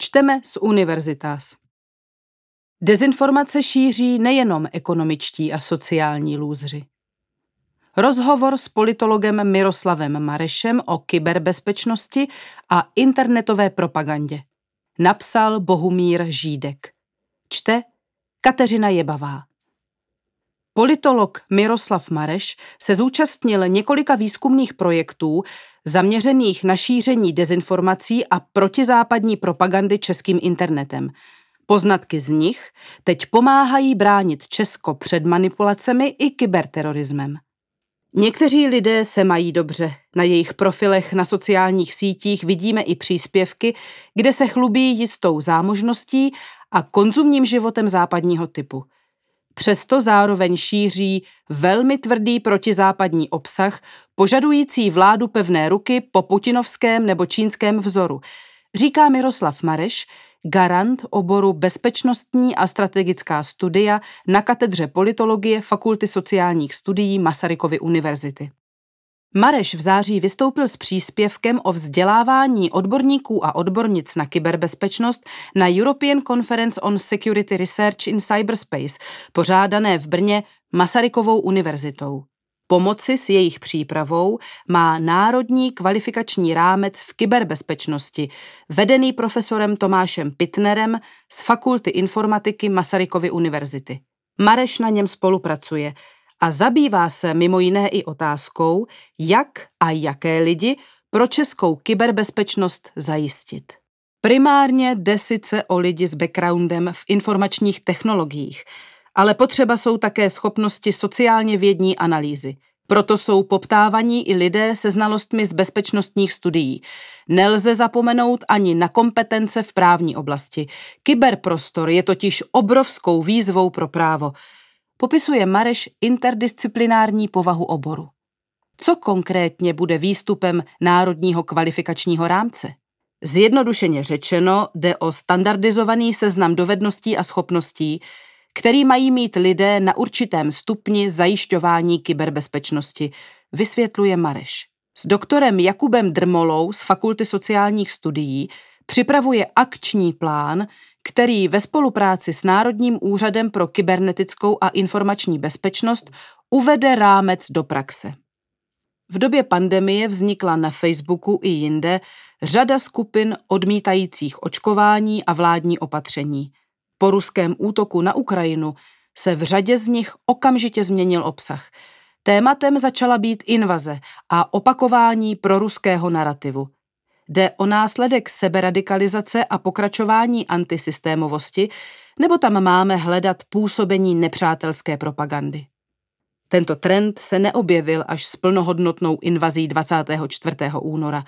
Čteme z Univerzitas. Dezinformace šíří nejenom ekonomičtí a sociální lůzři. Rozhovor s politologem Miroslavem Marešem o kyberbezpečnosti a internetové propagandě. Napsal Bohumír Žídek. Čte Kateřina Jebavá. Politolog Miroslav Mareš se zúčastnil několika výzkumných projektů zaměřených na šíření dezinformací a protizápadní propagandy českým internetem. Poznatky z nich teď pomáhají bránit Česko před manipulacemi i kyberterorismem. Někteří lidé se mají dobře. Na jejich profilech na sociálních sítích vidíme i příspěvky, kde se chlubí jistou zámožností a konzumním životem západního typu – přesto zároveň šíří velmi tvrdý protizápadní obsah, požadující vládu pevné ruky po putinovském nebo čínském vzoru, říká Miroslav Mareš, garant oboru bezpečnostní a strategická studia na katedře politologie Fakulty sociálních studií Masarykovy univerzity. Mareš v září vystoupil s příspěvkem o vzdělávání odborníků a odbornic na kyberbezpečnost na European Conference on Security Research in Cyberspace, pořádané v Brně Masarykovou univerzitou. Pomoci s jejich přípravou má Národní kvalifikační rámec v kyberbezpečnosti, vedený profesorem Tomášem Pitnerem z Fakulty informatiky Masarykovy univerzity. Mareš na něm spolupracuje – a zabývá se mimo jiné i otázkou, jak a jaké lidi pro českou kyberbezpečnost zajistit. Primárně jde sice o lidi s backgroundem v informačních technologiích, ale potřeba jsou také schopnosti sociálně vědní analýzy. Proto jsou poptávaní i lidé se znalostmi z bezpečnostních studií. Nelze zapomenout ani na kompetence v právní oblasti. Kyberprostor je totiž obrovskou výzvou pro právo – popisuje Mareš interdisciplinární povahu oboru. Co konkrétně bude výstupem Národního kvalifikačního rámce? Zjednodušeně řečeno, jde o standardizovaný seznam dovedností a schopností, který mají mít lidé na určitém stupni zajišťování kyberbezpečnosti, vysvětluje Mareš. S doktorem Jakubem Drmolou z Fakulty sociálních studií připravuje akční plán, který ve spolupráci s Národním úřadem pro kybernetickou a informační bezpečnost uvede rámec do praxe. V době pandemie vznikla na Facebooku i jinde řada skupin odmítajících očkování a vládní opatření. Po ruském útoku na Ukrajinu se v řadě z nich okamžitě změnil obsah. Tématem začala být invaze a opakování proruského narrativu – Jde o následek seberadikalizace a pokračování antisystémovosti, nebo tam máme hledat působení nepřátelské propagandy. Tento trend se neobjevil až s plnohodnotnou invazí 24. února.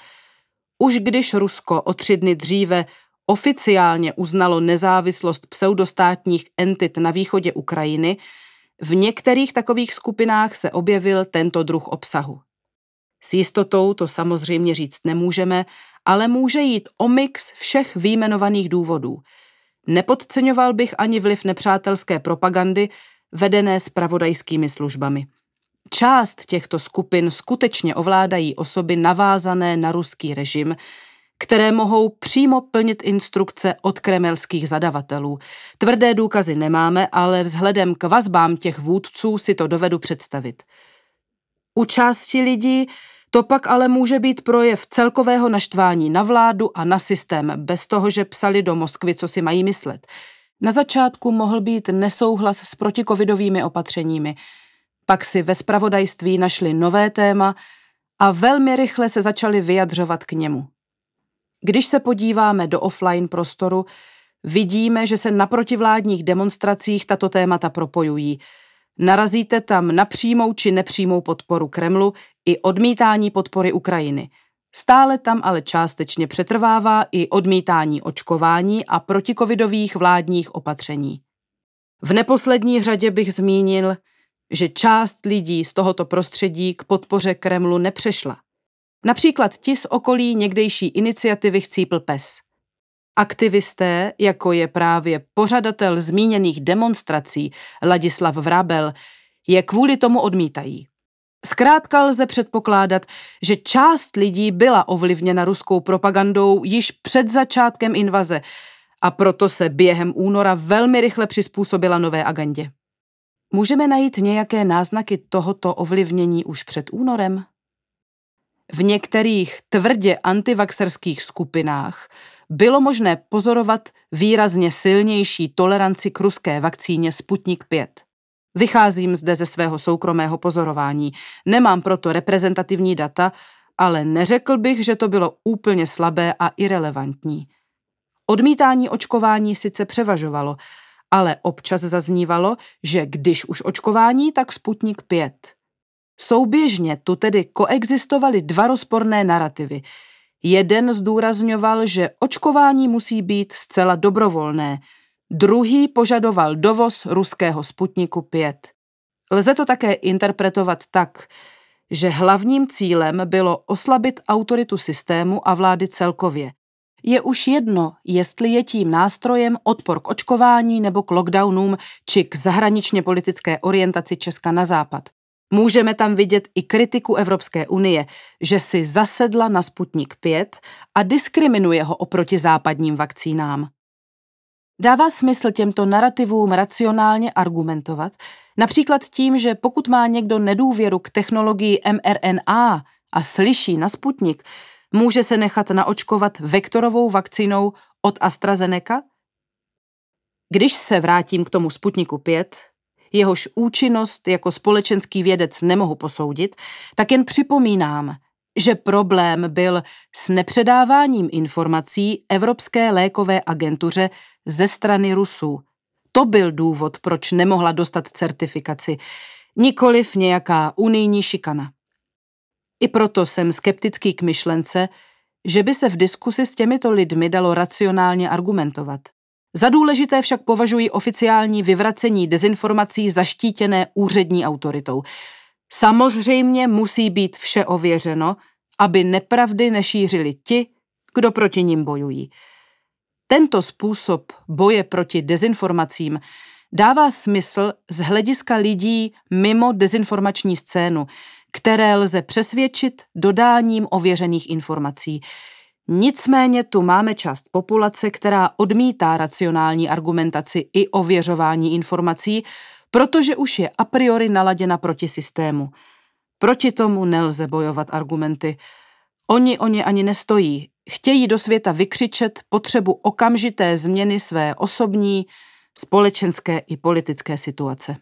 Už když Rusko o tři dny dříve oficiálně uznalo nezávislost pseudostátních entit na východě Ukrajiny, v některých takových skupinách se objevil tento druh obsahu. S jistotou to samozřejmě říct nemůžeme, ale může jít o mix všech výjmenovaných důvodů. Nepodceňoval bych ani vliv nepřátelské propagandy vedené spravodajskými službami. Část těchto skupin skutečně ovládají osoby navázané na ruský režim, které mohou přímo plnit instrukce od kremelských zadavatelů. Tvrdé důkazy nemáme, ale vzhledem k vazbám těch vůdců si to dovedu představit. U části lidí to pak ale může být projev celkového naštvání na vládu a na systém, bez toho, že psali do Moskvy, co si mají myslet. Na začátku mohl být nesouhlas s protikovidovými opatřeními, pak si ve spravodajství našli nové téma a velmi rychle se začali vyjadřovat k němu. Když se podíváme do offline prostoru, vidíme, že se na protivládních demonstracích tato témata propojují – Narazíte tam na přímou či nepřímou podporu Kremlu i odmítání podpory Ukrajiny. Stále tam ale částečně přetrvává i odmítání očkování a protikovidových vládních opatření. V neposlední řadě bych zmínil, že část lidí z tohoto prostředí k podpoře Kremlu nepřešla. Například ti z okolí někdejší iniciativy Chcípl pes – Aktivisté, jako je právě pořadatel zmíněných demonstrací Ladislav Vrabel, je kvůli tomu odmítají. Zkrátka lze předpokládat, že část lidí byla ovlivněna ruskou propagandou již před začátkem invaze a proto se během února velmi rychle přizpůsobila nové agendě. Můžeme najít nějaké náznaky tohoto ovlivnění už před únorem? V některých tvrdě antivaxerských skupinách bylo možné pozorovat výrazně silnější toleranci k ruské vakcíně Sputnik 5. Vycházím zde ze svého soukromého pozorování. Nemám proto reprezentativní data, ale neřekl bych, že to bylo úplně slabé a irrelevantní. Odmítání očkování sice převažovalo, ale občas zaznívalo, že když už očkování, tak Sputnik 5. Souběžně tu tedy koexistovaly dva rozporné narrativy. Jeden zdůrazňoval, že očkování musí být zcela dobrovolné, druhý požadoval dovoz ruského Sputniku 5. Lze to také interpretovat tak, že hlavním cílem bylo oslabit autoritu systému a vlády celkově. Je už jedno, jestli je tím nástrojem odpor k očkování nebo k lockdownům či k zahraničně politické orientaci Česka na západ. Můžeme tam vidět i kritiku Evropské unie, že si zasedla na Sputnik 5 a diskriminuje ho oproti západním vakcínám. Dává smysl těmto narrativům racionálně argumentovat, například tím, že pokud má někdo nedůvěru k technologii mRNA a slyší na Sputnik, může se nechat naočkovat vektorovou vakcínou od AstraZeneca? Když se vrátím k tomu Sputniku 5, jehož účinnost jako společenský vědec nemohu posoudit, tak jen připomínám, že problém byl s nepředáváním informací Evropské lékové agentuře ze strany Rusů. To byl důvod, proč nemohla dostat certifikaci, nikoliv nějaká unijní šikana. I proto jsem skeptický k myšlence, že by se v diskusi s těmito lidmi dalo racionálně argumentovat. Za důležité však považuji oficiální vyvracení dezinformací zaštítěné úřední autoritou. Samozřejmě musí být vše ověřeno, aby nepravdy nešířili ti, kdo proti ním bojují. Tento způsob boje proti dezinformacím dává smysl z hlediska lidí mimo dezinformační scénu, které lze přesvědčit dodáním ověřených informací. Nicméně tu máme část populace, která odmítá racionální argumentaci i ověřování informací, protože už je a priori naladěna proti systému. Proti tomu nelze bojovat argumenty. Oni o ně ani nestojí. Chtějí do světa vykřičet potřebu okamžité změny své osobní, společenské i politické situace.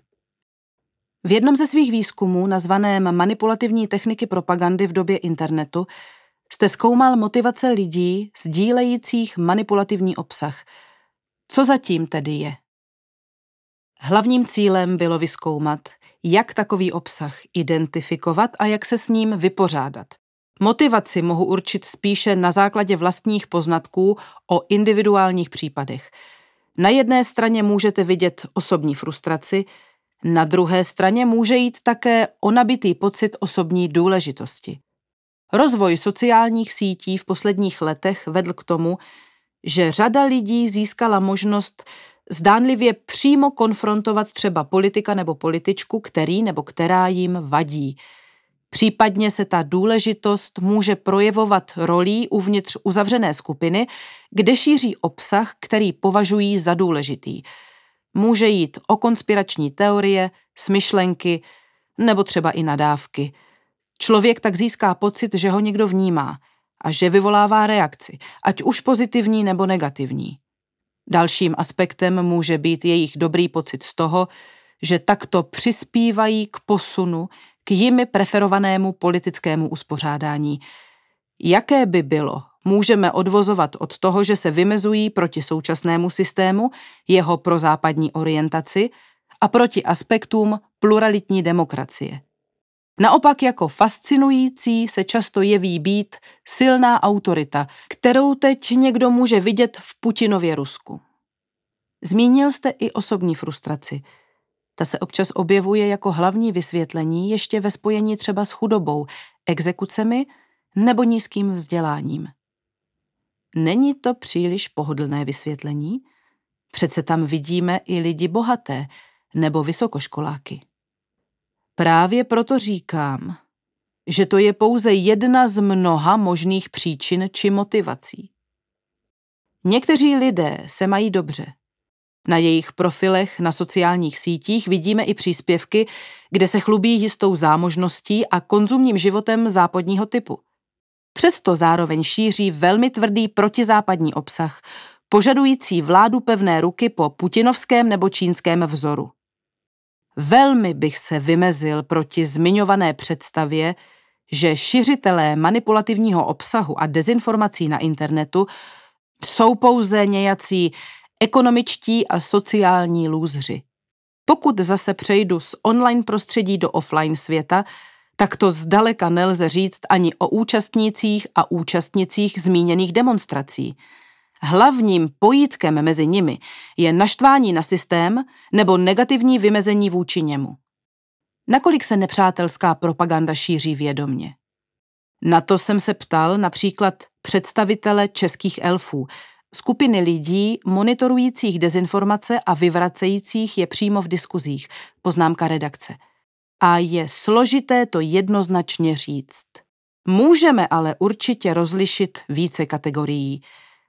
V jednom ze svých výzkumů, nazvaném Manipulativní techniky propagandy v době internetu, jste zkoumal motivace lidí sdílejících manipulativní obsah. Co zatím tedy je? Hlavním cílem bylo vyskoumat, jak takový obsah identifikovat a jak se s ním vypořádat. Motivaci mohu určit spíše na základě vlastních poznatků o individuálních případech. Na jedné straně můžete vidět osobní frustraci, na druhé straně může jít také o nabitý pocit osobní důležitosti. Rozvoj sociálních sítí v posledních letech vedl k tomu, že řada lidí získala možnost zdánlivě přímo konfrontovat třeba politika nebo političku, který nebo která jim vadí. Případně se ta důležitost může projevovat rolí uvnitř uzavřené skupiny, kde šíří obsah, který považují za důležitý. Může jít o konspirační teorie, smyšlenky nebo třeba i nadávky. Člověk tak získá pocit, že ho někdo vnímá a že vyvolává reakci, ať už pozitivní nebo negativní. Dalším aspektem může být jejich dobrý pocit z toho, že takto přispívají k posunu k jimi preferovanému politickému uspořádání. Jaké by bylo, můžeme odvozovat od toho, že se vymezují proti současnému systému, jeho prozápadní orientaci a proti aspektům pluralitní demokracie. Naopak jako fascinující se často jeví být silná autorita, kterou teď někdo může vidět v Putinově Rusku. Zmínil jste i osobní frustraci. Ta se občas objevuje jako hlavní vysvětlení ještě ve spojení třeba s chudobou, exekucemi nebo nízkým vzděláním. Není to příliš pohodlné vysvětlení? Přece tam vidíme i lidi bohaté nebo vysokoškoláky. Právě proto říkám, že to je pouze jedna z mnoha možných příčin či motivací. Někteří lidé se mají dobře. Na jejich profilech na sociálních sítích vidíme i příspěvky, kde se chlubí jistou zámožností a konzumním životem západního typu. Přesto zároveň šíří velmi tvrdý protizápadní obsah, požadující vládu pevné ruky po putinovském nebo čínském vzoru. Velmi bych se vymezil proti zmiňované představě, že šiřitelé manipulativního obsahu a dezinformací na internetu jsou pouze nějací ekonomičtí a sociální lůzři. Pokud zase přejdu z online prostředí do offline světa, tak to zdaleka nelze říct ani o účastnících a účastnicích zmíněných demonstrací. Hlavním pojítkem mezi nimi je naštvání na systém nebo negativní vymezení vůči němu. Nakolik se nepřátelská propaganda šíří vědomně? Na to jsem se ptal například představitele českých elfů, skupiny lidí monitorujících dezinformace a vyvracejících je přímo v diskuzích, poznámka redakce. A je složité to jednoznačně říct. Můžeme ale určitě rozlišit více kategorií.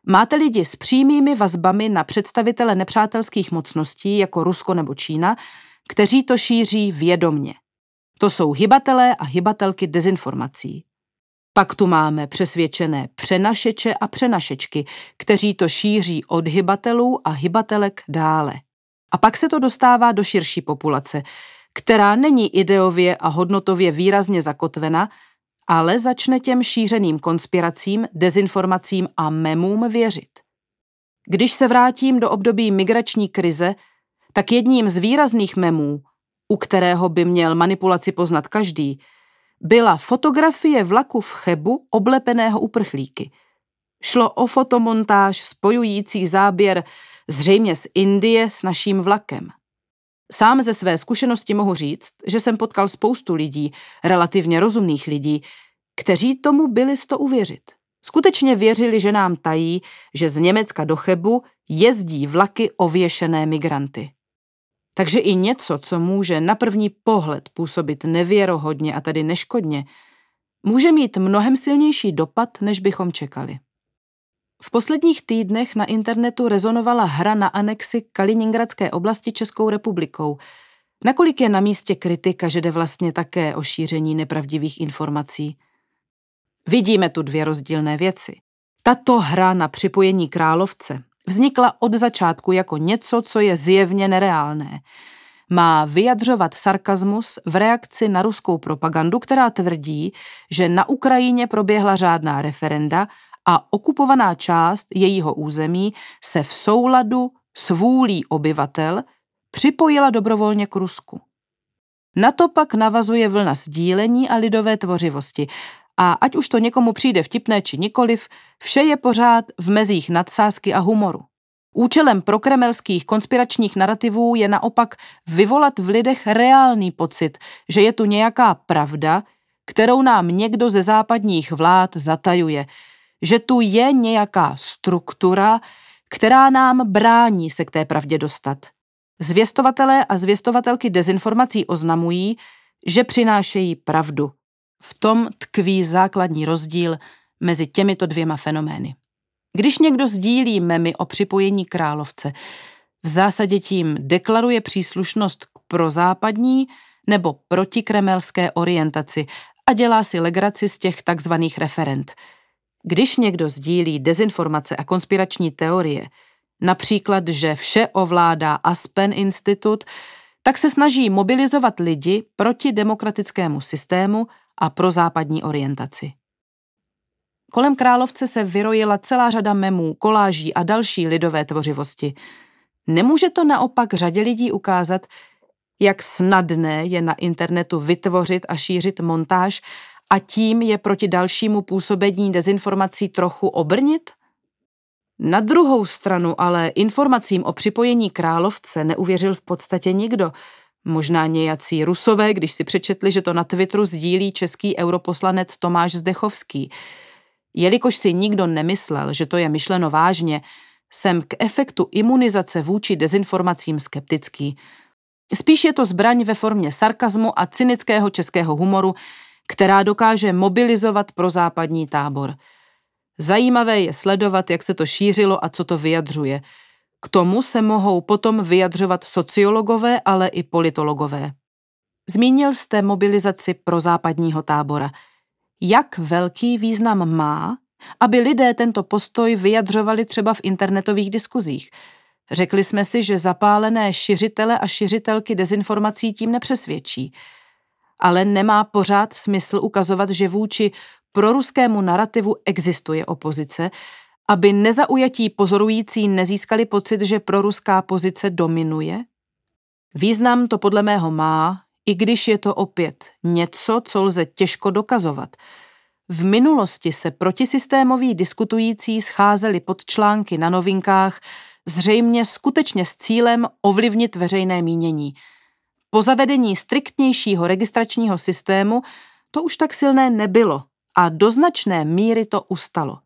Máte lidi s přímými vazbami na představitele nepřátelských mocností jako Rusko nebo Čína, kteří to šíří vědomně. To jsou hybatelé a hybatelky dezinformací. Pak tu máme přesvědčené přenašeče a přenašečky, kteří to šíří od hybatelů a hybatelek dále. A pak se to dostává do širší populace, která není ideově a hodnotově výrazně zakotvena, ale začne těm šířeným konspiracím, dezinformacím a memům věřit. Když se vrátím do období migrační krize, tak jedním z výrazných memů, u kterého by měl manipulaci poznat každý, byla fotografie vlaku v Chebu oblepeného uprchlíky. Šlo o fotomontáž spojující záběr zřejmě z Indie s naším vlakem. Sám ze své zkušenosti mohu říct, že jsem potkal spoustu lidí, relativně rozumných lidí, kteří tomu byli sto uvěřit. Skutečně věřili, že nám tají, že z Německa do Chebu jezdí vlaky ověšené migranty. Takže i něco, co může na první pohled působit nevěrohodně a tedy neškodně, může mít mnohem silnější dopad, než bychom čekali. V posledních týdnech na internetu rezonovala hra na anexi Kaliningradské oblasti Českou republikou. Nakolik je na místě kritika, že jde vlastně také o šíření nepravdivých informací? Vidíme tu dvě rozdílné věci. Tato hra na připojení královce vznikla od začátku jako něco, co je zjevně nereálné. Má vyjadřovat sarkazmus v reakci na ruskou propagandu, která tvrdí, že na Ukrajině proběhla řádná referenda a okupovaná část jejího území se v souladu s vůlí obyvatel připojila dobrovolně k Rusku. Na to pak navazuje vlna sdílení a lidové tvořivosti a ať už to někomu přijde vtipné či nikoliv, vše je pořád v mezích nadsázky a humoru. Účelem prokremelských konspiračních narrativů je naopak vyvolat v lidech reálný pocit, že je tu nějaká pravda, kterou nám někdo ze západních vlád zatajuje, že tu je nějaká struktura, která nám brání se k té pravdě dostat. Zvěstovatelé a zvěstovatelky dezinformací oznamují, že přinášejí pravdu. V tom tkví základní rozdíl mezi těmito dvěma fenomény. Když někdo sdílí memy o připojení královce, v zásadě tím deklaruje příslušnost k prozápadní nebo protikremelské orientaci a dělá si legraci z těch takzvaných referent. Když někdo sdílí dezinformace a konspirační teorie, například, že vše ovládá Aspen Institut, tak se snaží mobilizovat lidi proti demokratickému systému a prozápadní orientaci. Kolem královce se vyrojila celá řada memů, koláží a další lidové tvořivosti. Nemůže to naopak řadě lidí ukázat, jak snadné je na internetu vytvořit a šířit montáž a tím je proti dalšímu působení dezinformací trochu obrnit? Na druhou stranu ale informacím o připojení královce neuvěřil v podstatě nikdo. Možná nějací rusové, když si přečetli, že to na Twitteru sdílí český europoslanec Tomáš Zdechovský – Jelikož si nikdo nemyslel, že to je myšleno vážně, jsem k efektu imunizace vůči dezinformacím skeptický. Spíš je to zbraň ve formě sarkazmu a cynického českého humoru, která dokáže mobilizovat pro západní tábor. Zajímavé je sledovat, jak se to šířilo a co to vyjadřuje. K tomu se mohou potom vyjadřovat sociologové, ale i politologové. Zmínil jste mobilizaci pro západního tábora. Jak velký význam má, aby lidé tento postoj vyjadřovali třeba v internetových diskuzích? Řekli jsme si, že zapálené šiřitele a šiřitelky dezinformací tím nepřesvědčí. Ale nemá pořád smysl ukazovat, že vůči proruskému narrativu existuje opozice, aby nezaujatí pozorující nezískali pocit, že proruská pozice dominuje? Význam to podle mého má, i když je to opět něco, co lze těžko dokazovat. V minulosti se protisystémoví diskutující scházeli pod články na novinkách, zřejmě skutečně s cílem ovlivnit veřejné mínění. Po zavedení striktnějšího registračního systému to už tak silné nebylo a do značné míry to ustalo.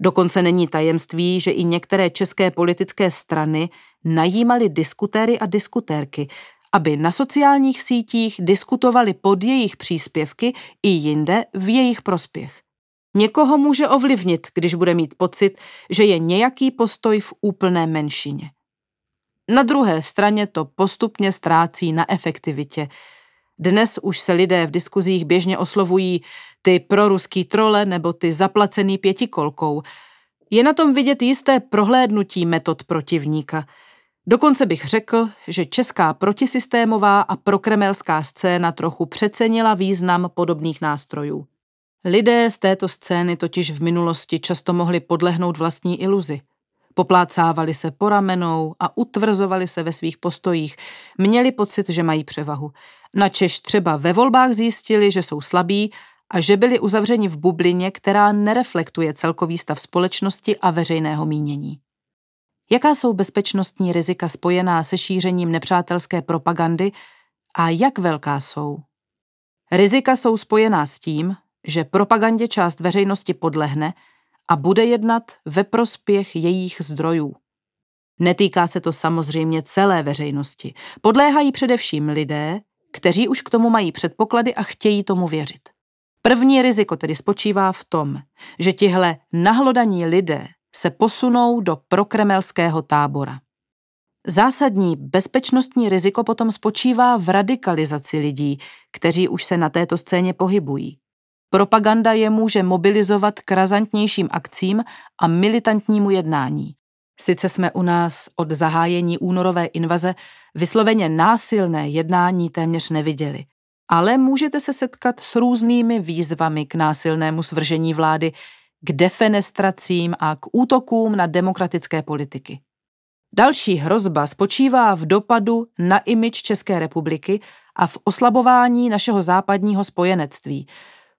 Dokonce není tajemství, že i některé české politické strany najímaly diskutéry a diskutérky, aby na sociálních sítích diskutovali pod jejich příspěvky i jinde v jejich prospěch. Někoho může ovlivnit, když bude mít pocit, že je nějaký postoj v úplné menšině. Na druhé straně to postupně ztrácí na efektivitě. Dnes už se lidé v diskuzích běžně oslovují ty proruský trole nebo ty zaplacený pětikolkou. Je na tom vidět jisté prohlédnutí metod protivníka – Dokonce bych řekl, že česká protisystémová a prokremelská scéna trochu přecenila význam podobných nástrojů. Lidé z této scény totiž v minulosti často mohli podlehnout vlastní iluzi. Poplácávali se po ramenou a utvrzovali se ve svých postojích. Měli pocit, že mají převahu. Načež třeba ve volbách zjistili, že jsou slabí a že byli uzavřeni v bublině, která nereflektuje celkový stav společnosti a veřejného mínění. Jaká jsou bezpečnostní rizika spojená se šířením nepřátelské propagandy a jak velká jsou? Rizika jsou spojená s tím, že propagandě část veřejnosti podlehne a bude jednat ve prospěch jejich zdrojů. Netýká se to samozřejmě celé veřejnosti. Podléhají především lidé, kteří už k tomu mají předpoklady a chtějí tomu věřit. První riziko tedy spočívá v tom, že tihle nahlodaní lidé se posunou do prokremelského tábora. Zásadní bezpečnostní riziko potom spočívá v radikalizaci lidí, kteří už se na této scéně pohybují. Propaganda je může mobilizovat k razantnějším akcím a militantnímu jednání. Sice jsme u nás od zahájení únorové invaze vysloveně násilné jednání téměř neviděli, ale můžete se setkat s různými výzvami k násilnému svržení vlády, k defenestracím a k útokům na demokratické politiky. Další hrozba spočívá v dopadu na imič České republiky a v oslabování našeho západního spojenectví.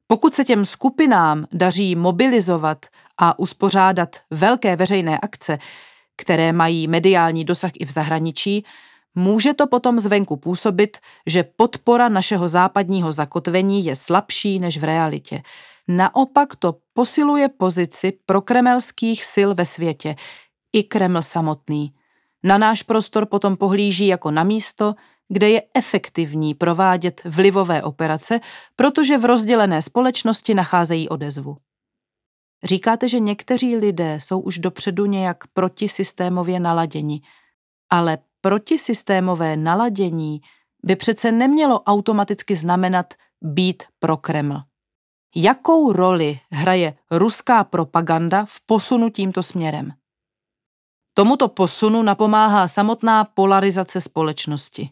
Pokud se těm skupinám daří mobilizovat a uspořádat velké veřejné akce, které mají mediální dosah i v zahraničí, může to potom zvenku působit, že podpora našeho západního zakotvení je slabší než v realitě. Naopak to posiluje pozici prokremelských sil ve světě, i Kreml samotný. Na náš prostor potom pohlíží jako na místo, kde je efektivní provádět vlivové operace, protože v rozdělené společnosti nacházejí odezvu. Říkáte, že někteří lidé jsou už dopředu nějak protisystémově naladěni, ale protisystémové naladění by přece nemělo automaticky znamenat být pro Kreml. Jakou roli hraje ruská propaganda v posunu tímto směrem? Tomuto posunu napomáhá samotná polarizace společnosti.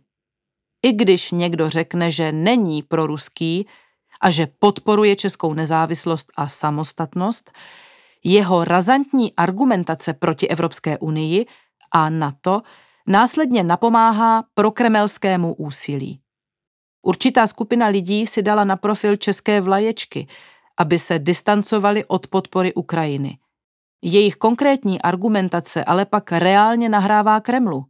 I když někdo řekne, že není proruský a že podporuje českou nezávislost a samostatnost, jeho razantní argumentace proti Evropské unii a NATO následně napomáhá prokremelskému úsilí. Určitá skupina lidí si dala na profil české vlaječky, aby se distancovali od podpory Ukrajiny. Jejich konkrétní argumentace ale pak reálně nahrává Kremlu.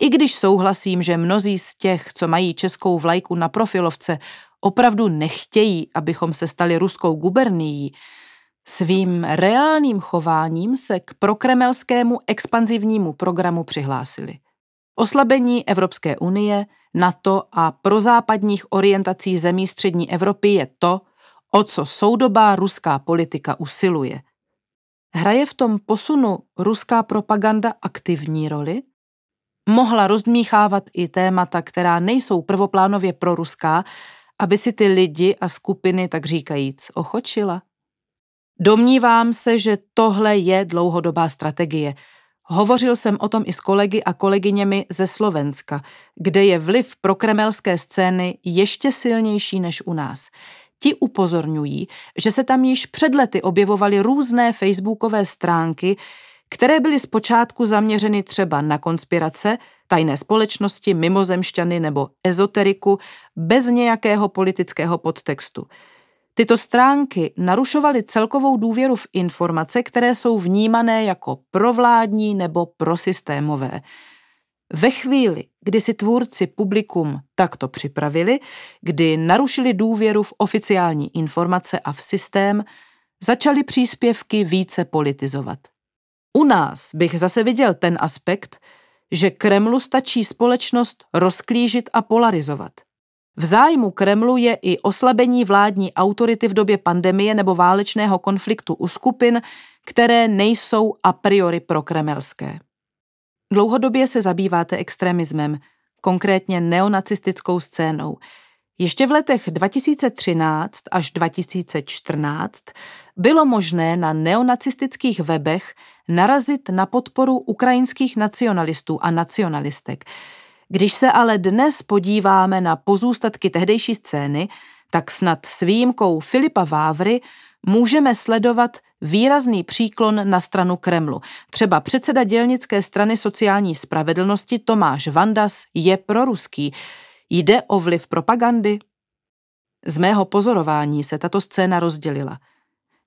I když souhlasím, že mnozí z těch, co mají českou vlajku na profilovce, opravdu nechtějí, abychom se stali ruskou gubernií, svým reálným chováním se k prokremelskému expanzivnímu programu přihlásili. Oslabení Evropské unie, NATO a prozápadních orientací zemí střední Evropy je to, o co soudobá ruská politika usiluje. Hraje v tom posunu ruská propaganda aktivní roli? Mohla rozdmíchávat i témata, která nejsou prvoplánově proruská, aby si ty lidi a skupiny, tak říkajíc, ochočila? Domnívám se, že tohle je dlouhodobá strategie. Hovořil jsem o tom i s kolegy a kolegyněmi ze Slovenska, kde je vliv pro kremelské scény ještě silnější než u nás. Ti upozorňují, že se tam již před lety objevovaly různé facebookové stránky, které byly zpočátku zaměřeny třeba na konspirace, tajné společnosti, mimozemšťany nebo ezoteriku bez nějakého politického podtextu. Tyto stránky narušovaly celkovou důvěru v informace, které jsou vnímané jako provládní nebo prosystémové. Ve chvíli, kdy si tvůrci publikum takto připravili, kdy narušili důvěru v oficiální informace a v systém, začaly příspěvky více politizovat. U nás bych zase viděl ten aspekt, že Kremlu stačí společnost rozklížit a polarizovat. V zájmu Kremlu je i oslabení vládní autority v době pandemie nebo válečného konfliktu u skupin, které nejsou a priori prokremelské. Dlouhodobě se zabýváte extremismem, konkrétně neonacistickou scénou. Ještě v letech 2013 až 2014 bylo možné na neonacistických webech narazit na podporu ukrajinských nacionalistů a nacionalistek. Když se ale dnes podíváme na pozůstatky tehdejší scény, tak snad s výjimkou Filipa Vávry můžeme sledovat výrazný příklon na stranu Kremlu. Třeba předseda dělnické strany sociální spravedlnosti Tomáš Vandas je proruský. Jde o vliv propagandy? Z mého pozorování se tato scéna rozdělila.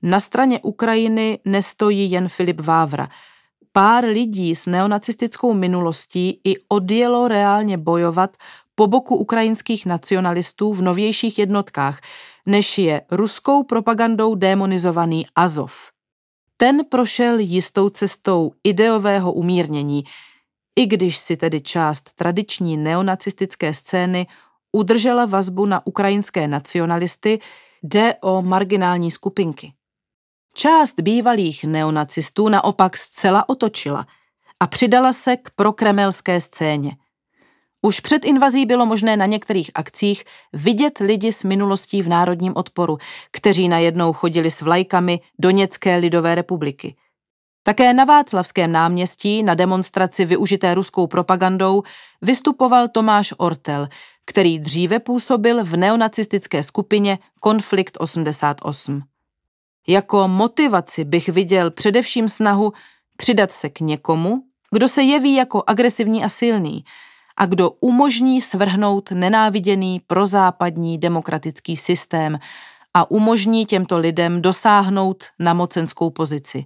Na straně Ukrajiny nestojí jen Filip Vávra. Pár lidí s neonacistickou minulostí i odjelo reálně bojovat po boku ukrajinských nacionalistů v novějších jednotkách, než je ruskou propagandou demonizovaný Azov. Ten prošel jistou cestou ideového umírnění, i když si tedy část tradiční neonacistické scény udržela vazbu na ukrajinské nacionalisty, jde o marginální skupinky. Část bývalých neonacistů naopak zcela otočila a přidala se k prokremelské scéně – už před invazí bylo možné na některých akcích vidět lidi s minulostí v národním odporu, kteří najednou chodili s vlajkami Doněcké lidové republiky. Také na Václavském náměstí na demonstraci využité ruskou propagandou vystupoval Tomáš Ortel, který dříve působil v neonacistické skupině Konflikt 88. Jako motivaci bych viděl především snahu přidat se k někomu, kdo se jeví jako agresivní a silný, a kdo umožní svrhnout nenáviděný prozápadní demokratický systém a umožní těmto lidem dosáhnout na mocenskou pozici.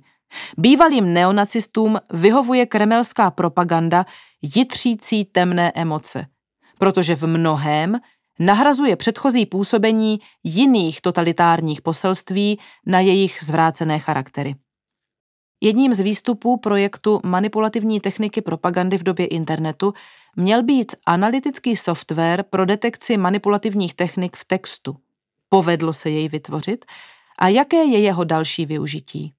Bývalým neonacistům vyhovuje kremelská propaganda jitřící temné emoce, protože v mnohém nahrazuje předchozí působení jiných totalitárních poselství na jejich zvrácené charaktery. Jedním z výstupů projektu manipulativní techniky propagandy v době internetu měl být analytický software pro detekci manipulativních technik v textu. Povedlo se jej vytvořit a jaké je jeho další využití?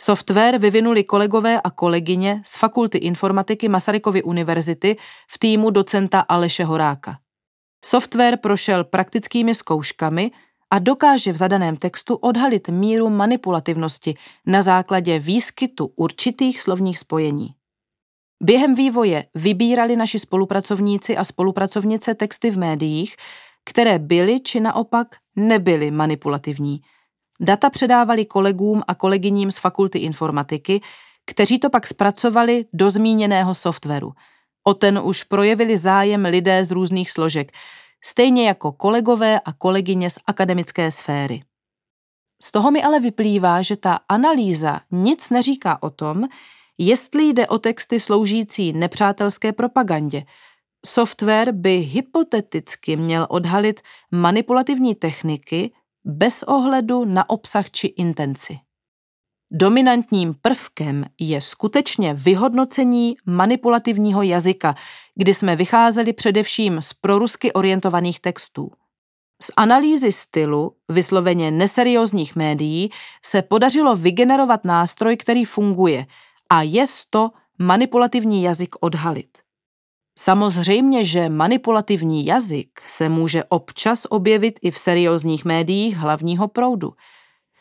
Software vyvinuli kolegové a kolegyně z Fakulty informatiky Masarykovy univerzity v týmu docenta Aleše Horáka. Software prošel praktickými zkouškami a dokáže v zadaném textu odhalit míru manipulativnosti na základě výskytu určitých slovních spojení. Během vývoje vybírali naši spolupracovníci a spolupracovnice texty v médiích, které byly či naopak nebyly manipulativní. Data předávali kolegům a kolegyním z fakulty informatiky, kteří to pak zpracovali do zmíněného softwaru. O ten už projevili zájem lidé z různých složek, stejně jako kolegové a kolegyně z akademické sféry. Z toho mi ale vyplývá, že ta analýza nic neříká o tom, jestli jde o texty sloužící nepřátelské propagandě. Software by hypoteticky měl odhalit manipulativní techniky bez ohledu na obsah či intenci. Dominantním prvkem je skutečně vyhodnocení manipulativního jazyka, kdy jsme vycházeli především z prorusky orientovaných textů. Z analýzy stylu, vysloveně neseriózních médií, se podařilo vygenerovat nástroj, který funguje a je to manipulativní jazyk odhalit. Samozřejmě, že manipulativní jazyk se může občas objevit i v seriózních médiích hlavního proudu.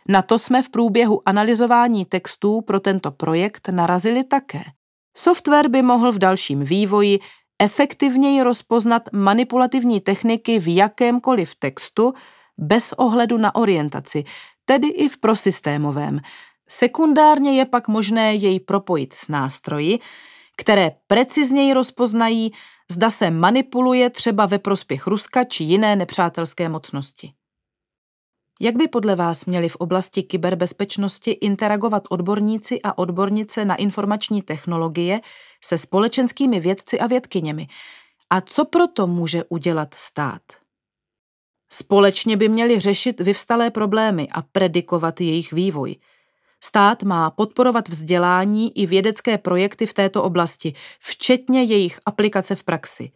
Na to jsme v průběhu analyzování textů pro tento projekt narazili také. Software by mohl v dalším vývoji efektivněji rozpoznat manipulativní techniky v jakémkoliv textu bez ohledu na orientaci, tedy i v prosystémovém. Sekundárně je pak možné jej propojit s nástroji, které precizněji rozpoznají, zda se manipuluje třeba ve prospěch Ruska či jiné nepřátelské mocnosti. Jak by podle vás měli v oblasti kyberbezpečnosti interagovat odborníci a odbornice na informační technologie se společenskými vědci a vědkyněmi? A co proto může udělat stát? Společně by měli řešit vyvstalé problémy a predikovat jejich vývoj. Stát má podporovat vzdělání i vědecké projekty v této oblasti, včetně jejich aplikace v praxi.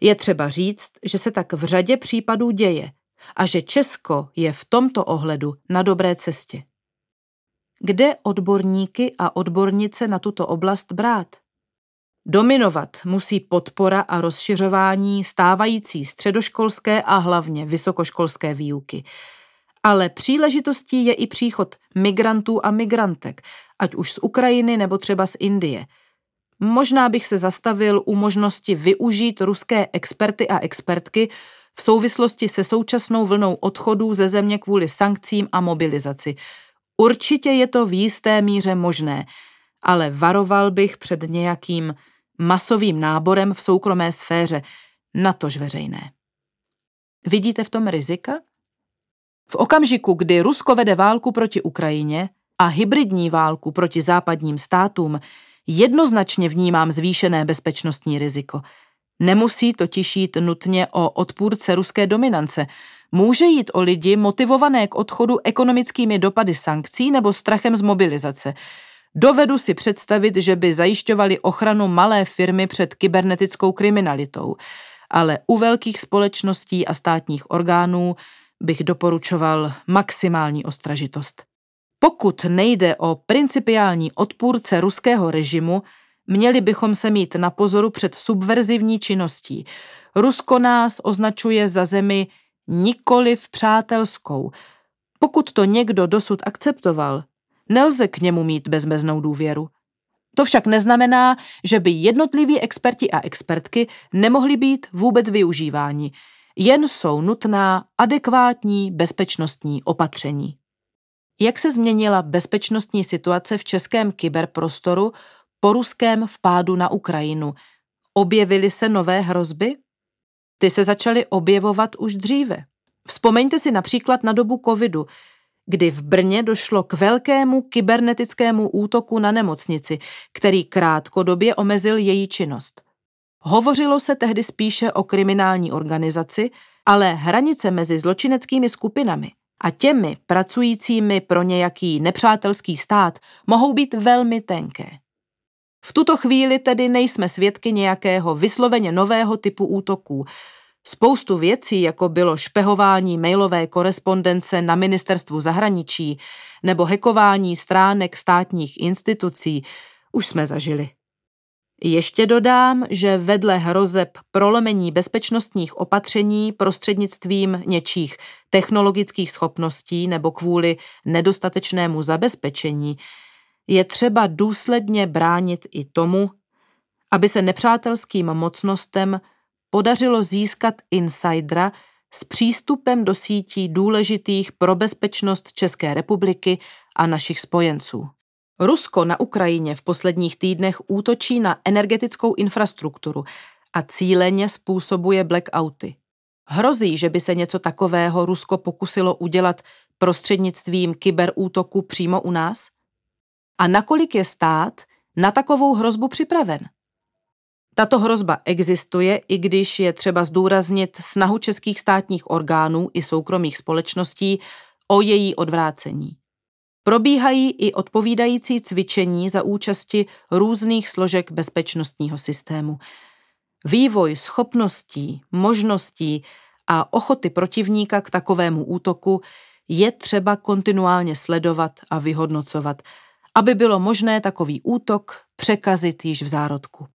Je třeba říct, že se tak v řadě případů děje – a že Česko je v tomto ohledu na dobré cestě. Kde odborníky a odbornice na tuto oblast brát? Dominovat musí podpora a rozšiřování stávající středoškolské a hlavně vysokoškolské výuky. Ale příležitostí je i příchod migrantů a migrantek, ať už z Ukrajiny nebo třeba z Indie. Možná bych se zastavil u možnosti využít ruské experty a expertky v souvislosti se současnou vlnou odchodů ze země kvůli sankcím a mobilizaci. Určitě je to v jisté míře možné, ale varoval bych před nějakým masovým náborem v soukromé sféře, natož veřejné. Vidíte v tom rizika? V okamžiku, kdy Rusko vede válku proti Ukrajině a hybridní válku proti západním státům, jednoznačně vnímám zvýšené bezpečnostní riziko – Nemusí totiž jít nutně o odpůrce ruské dominance. Může jít o lidi motivované k odchodu ekonomickými dopady sankcí nebo strachem z mobilizace. Dovedu si představit, že by zajišťovali ochranu malé firmy před kybernetickou kriminalitou, ale u velkých společností a státních orgánů bych doporučoval maximální ostražitost. Pokud nejde o principiální odpůrce ruského režimu, Měli bychom se mít na pozoru před subverzivní činností. Rusko nás označuje za zemi nikoli v přátelskou. Pokud to někdo dosud akceptoval, nelze k němu mít bezmeznou důvěru. To však neznamená, že by jednotliví experti a expertky nemohli být vůbec využíváni. Jen jsou nutná adekvátní bezpečnostní opatření. Jak se změnila bezpečnostní situace v českém kyberprostoru po ruském vpádu na Ukrajinu. Objevily se nové hrozby? Ty se začaly objevovat už dříve. Vzpomeňte si například na dobu covidu, kdy v Brně došlo k velkému kybernetickému útoku na nemocnici, který krátkodobě omezil její činnost. Hovořilo se tehdy spíše o kriminální organizaci, ale hranice mezi zločineckými skupinami a těmi pracujícími pro nějaký nepřátelský stát mohou být velmi tenké. V tuto chvíli tedy nejsme svědky nějakého vysloveně nového typu útoků. Spoustu věcí, jako bylo špehování mailové korespondence na ministerstvu zahraničí nebo hekování stránek státních institucí, už jsme zažili. Ještě dodám, že vedle hrozeb prolomení bezpečnostních opatření prostřednictvím něčích technologických schopností nebo kvůli nedostatečnému zabezpečení je třeba důsledně bránit i tomu, aby se nepřátelským mocnostem podařilo získat insidera s přístupem do sítí důležitých pro bezpečnost České republiky a našich spojenců. Rusko na Ukrajině v posledních týdnech útočí na energetickou infrastrukturu a cíleně způsobuje blackouty. Hrozí, že by se něco takového Rusko pokusilo udělat prostřednictvím kyberútoku přímo u nás? a nakolik je stát na takovou hrozbu připraven. Tato hrozba existuje, i když je třeba zdůraznit snahu českých státních orgánů i soukromých společností o její odvrácení. Probíhají i odpovídající cvičení za účasti různých složek bezpečnostního systému. Vývoj schopností, možností a ochoty protivníka k takovému útoku je třeba kontinuálně sledovat a vyhodnocovat, aby bylo možné takový útok překazit již v zárodku.